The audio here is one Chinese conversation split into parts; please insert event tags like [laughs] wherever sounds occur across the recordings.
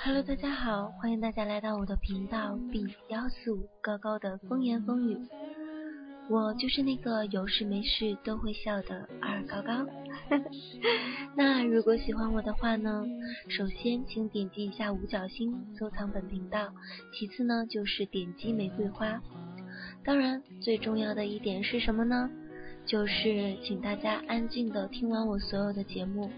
Hello，大家好，欢迎大家来到我的频道 B 幺四五高高的风言风语。我就是那个有事没事都会笑的二高高。[laughs] 那如果喜欢我的话呢，首先请点击一下五角星收藏本频道，其次呢就是点击玫瑰花。当然，最重要的一点是什么呢？就是请大家安静的听完我所有的节目。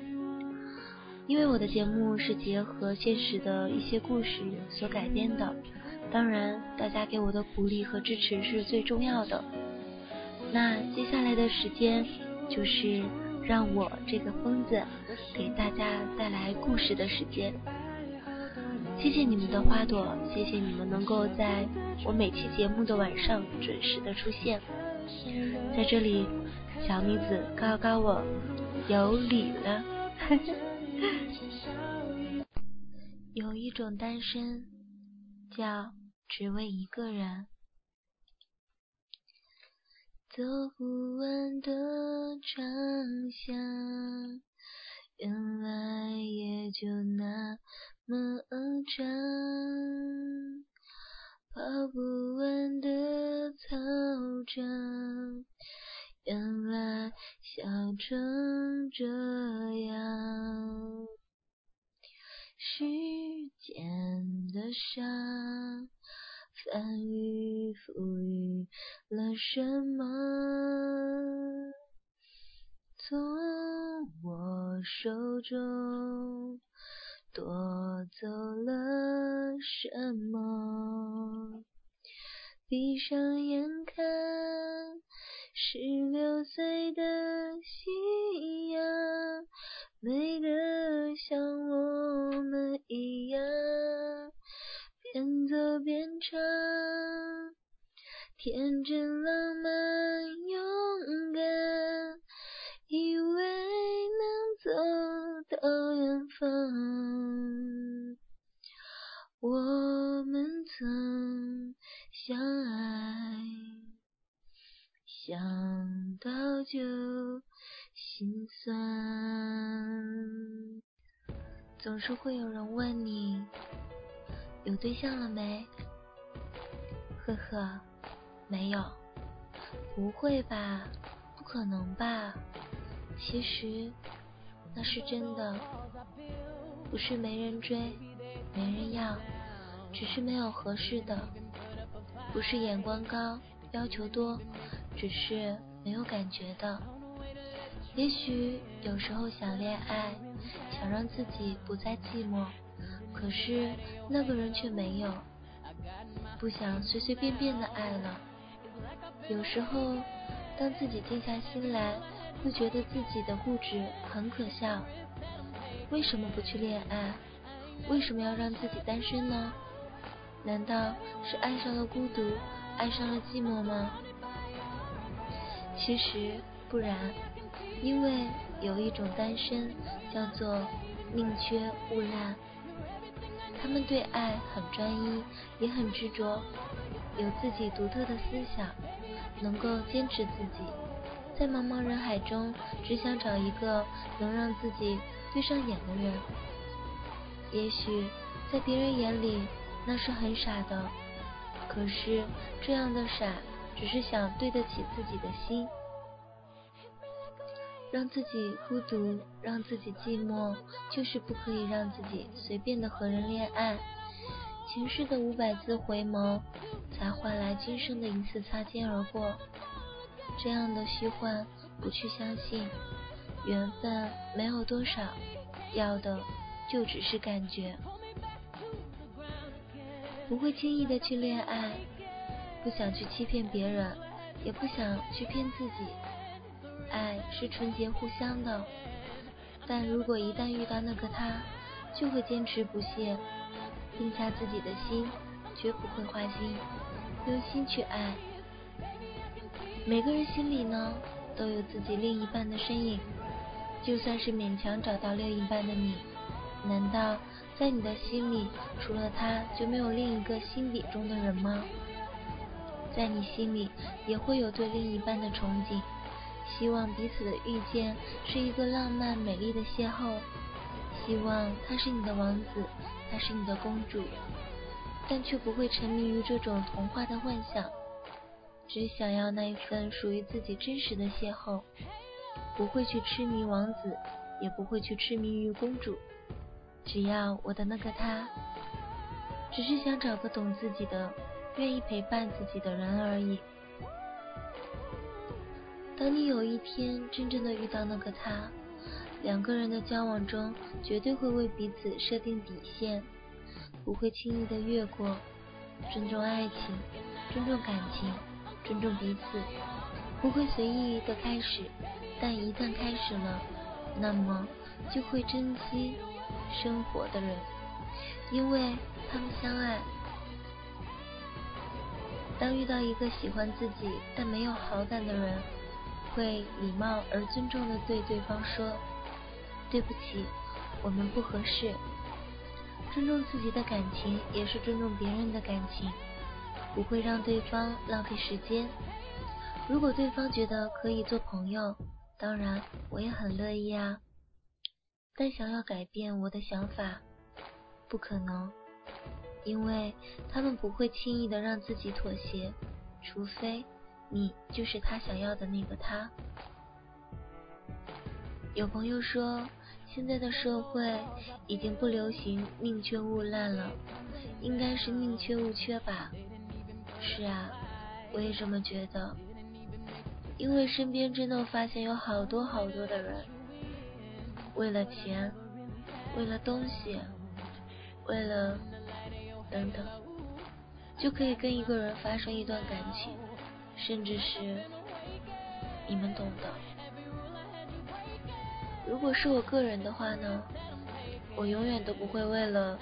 因为我的节目是结合现实的一些故事所改编的，当然，大家给我的鼓励和支持是最重要的。那接下来的时间，就是让我这个疯子给大家带来故事的时间。谢谢你们的花朵，谢谢你们能够在我每期节目的晚上准时的出现。在这里，小妮子告告我有礼了。[laughs] 有一种单身，叫只为一个人。走不完的长巷，原来也就那么长。跑不完的操场，原来小成这样。时间的沙，翻雨覆雨了什么？从我手中夺走了什么？闭上眼看，十六岁的夕阳，美想到就心酸。总是会有人问你有对象了没？呵呵，没有。不会吧？不可能吧？其实那是真的，不是没人追。没人要，只是没有合适的；不是眼光高，要求多，只是没有感觉的。也许有时候想恋爱，想让自己不再寂寞，可是那个人却没有。不想随随便便的爱了。有时候，当自己静下心来，会觉得自己的固执很可笑。为什么不去恋爱？为什么要让自己单身呢？难道是爱上了孤独，爱上了寂寞吗？其实不然，因为有一种单身叫做宁缺毋滥。他们对爱很专一，也很执着，有自己独特的思想，能够坚持自己，在茫茫人海中，只想找一个能让自己对上眼的人。也许在别人眼里那是很傻的，可是这样的傻只是想对得起自己的心，让自己孤独，让自己寂寞，就是不可以让自己随便的和人恋爱。前世的五百次回眸，才换来今生的一次擦肩而过。这样的虚幻，不去相信，缘分没有多少，要的。就只是感觉，不会轻易的去恋爱，不想去欺骗别人，也不想去骗自己。爱是纯洁互相的，但如果一旦遇到那个他，就会坚持不懈，定下自己的心，绝不会花心，用心去爱。每个人心里呢，都有自己另一半的身影，就算是勉强找到另一半的你。难道在你的心里，除了他就没有另一个心底中的人吗？在你心里也会有对另一半的憧憬，希望彼此的遇见是一个浪漫美丽的邂逅，希望他是你的王子，她是你的公主，但却不会沉迷于这种童话的幻想，只想要那一份属于自己真实的邂逅，不会去痴迷王子，也不会去痴迷于公主，只要我的那个他，只是想找个懂自己的、愿意陪伴自己的人而已。当你有一天真正的遇到那个他。两个人的交往中，绝对会为彼此设定底线，不会轻易的越过，尊重爱情，尊重感情，尊重彼此，不会随意的开始，但一旦开始了，那么就会珍惜生活的人，因为他们相爱。当遇到一个喜欢自己但没有好感的人，会礼貌而尊重的对对方说。对不起，我们不合适。尊重自己的感情，也是尊重别人的感情，不会让对方浪费时间。如果对方觉得可以做朋友，当然我也很乐意啊。但想要改变我的想法，不可能，因为他们不会轻易的让自己妥协，除非你就是他想要的那个他。有朋友说。现在的社会已经不流行宁缺毋滥了，应该是宁缺毋缺吧？是啊，我也这么觉得。因为身边真的发现有好多好多的人，为了钱，为了东西，为了等等，就可以跟一个人发生一段感情，甚至是你们懂的。如果是我个人的话呢，我永远都不会为了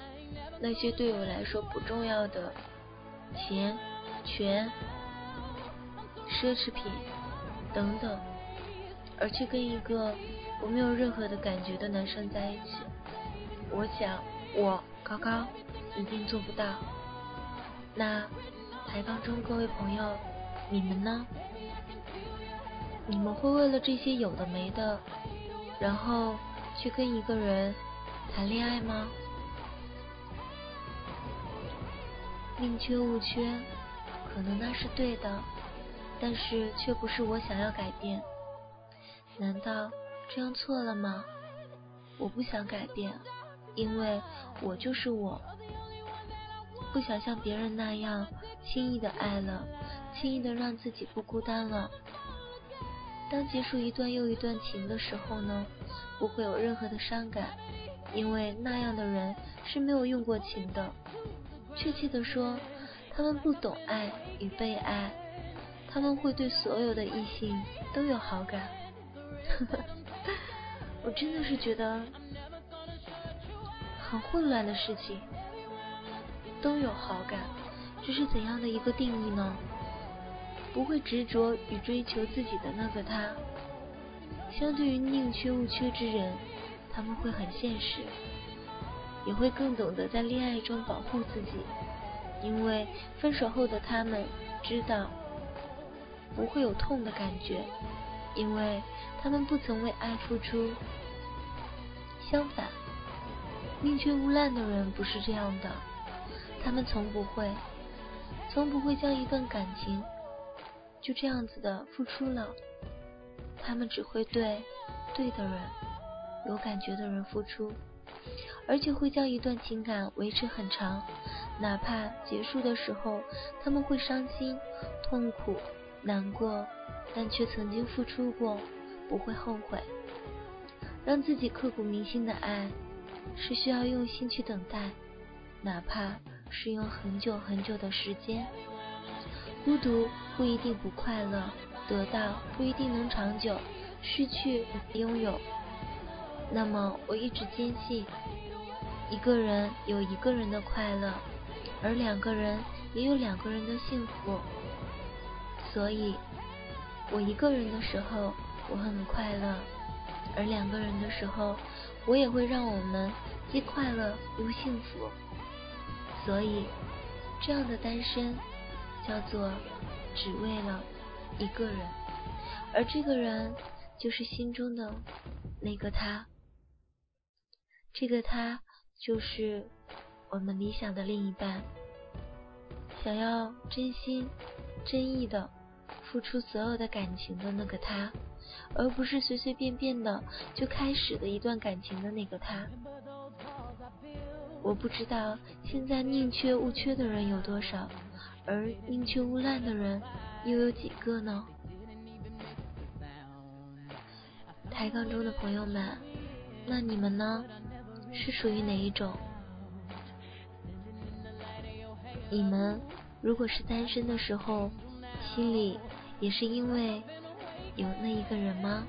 那些对我来说不重要的钱、权、奢侈品等等，而去跟一个我没有任何的感觉的男生在一起。我想，我高高一定做不到。那台当中各位朋友，你们呢？你们会为了这些有的没的？然后去跟一个人谈恋爱吗？宁缺毋缺，可能那是对的，但是却不是我想要改变。难道这样错了吗？我不想改变，因为我就是我，不想像别人那样轻易的爱了，轻易的让自己不孤单了。当结束一段又一段情的时候呢，不会有任何的伤感，因为那样的人是没有用过情的。确切的说，他们不懂爱与被爱，他们会对所有的异性都有好感。呵 [laughs] 呵我真的是觉得很混乱的事情，都有好感，这是怎样的一个定义呢？不会执着与追求自己的那个他，相对于宁缺毋缺之人，他们会很现实，也会更懂得在恋爱中保护自己，因为分手后的他们知道不会有痛的感觉，因为他们不曾为爱付出。相反，宁缺毋滥的人不是这样的，他们从不会，从不会将一段感情。就这样子的付出了，他们只会对对的人、有感觉的人付出，而且会将一段情感维持很长，哪怕结束的时候他们会伤心、痛苦、难过，但却曾经付出过，不会后悔。让自己刻骨铭心的爱，是需要用心去等待，哪怕是用很久很久的时间。孤独不一定不快乐，得到不一定能长久，失去拥有。那么我一直坚信，一个人有一个人的快乐，而两个人也有两个人的幸福。所以，我一个人的时候我很快乐，而两个人的时候，我也会让我们既快乐又幸福。所以，这样的单身。叫做只为了一个人，而这个人就是心中的那个他，这个他就是我们理想的另一半，想要真心真意的付出所有的感情的那个他，而不是随随便便的就开始的一段感情的那个他。我不知道现在宁缺毋缺的人有多少，而宁缺毋滥的人又有几个呢？抬杠中的朋友们，那你们呢？是属于哪一种？你们如果是单身的时候，心里也是因为有那一个人吗？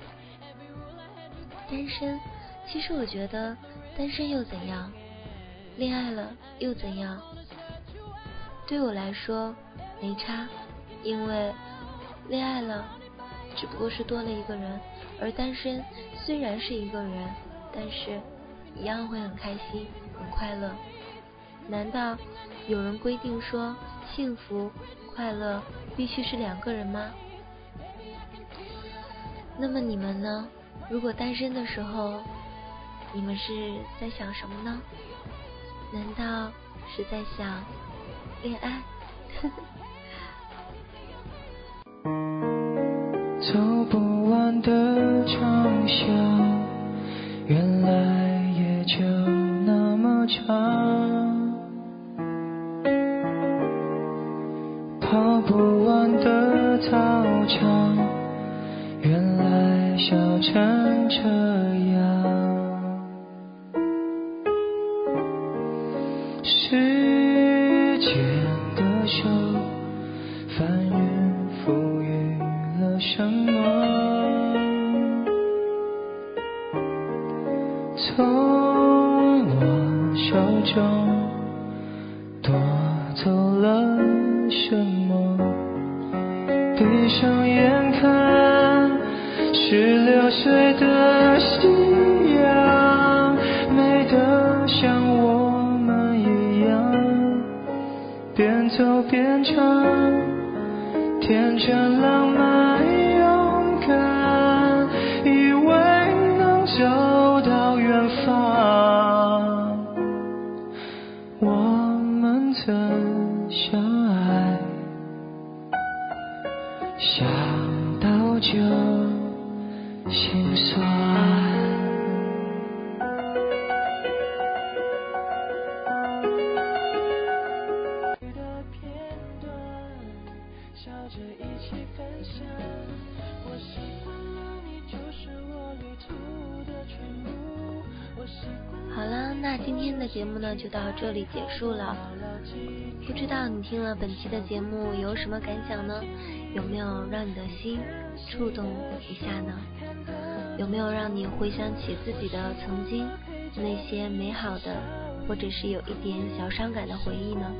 单身，其实我觉得单身又怎样？恋爱了又怎样？对我来说没差，因为恋爱了只不过是多了一个人，而单身虽然是一个人，但是一样会很开心、很快乐。难道有人规定说幸福、快乐必须是两个人吗？那么你们呢？如果单身的时候，你们是在想什么呢？难道是在想恋爱？[laughs] 走不完的长巷，成好了，那今天的节目呢就到这里结束了。不知道你听了本期的节目有什么感想呢？有没有让你的心触动一下呢？有没有让你回想起自己的曾经那些美好的，或者是有一点小伤感的回忆呢？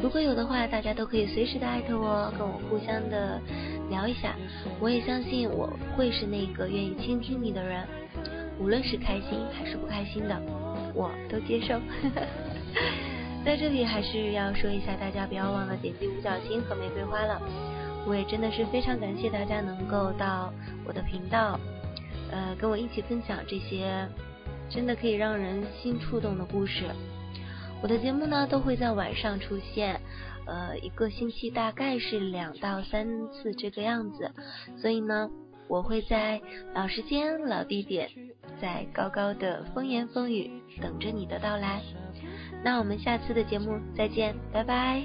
如果有的话，大家都可以随时的艾特我，跟我互相的聊一下。我也相信我会是那个愿意倾听你的人。无论是开心还是不开心的，我都接受。[laughs] 在这里还是要说一下，大家不要忘了点击五角星和玫瑰花了。我也真的是非常感谢大家能够到我的频道，呃，跟我一起分享这些真的可以让人心触动的故事。我的节目呢都会在晚上出现，呃，一个星期大概是两到三次这个样子，所以呢。我会在老时间、老地点，在高高的风言风语等着你的到来。那我们下次的节目再见，拜拜。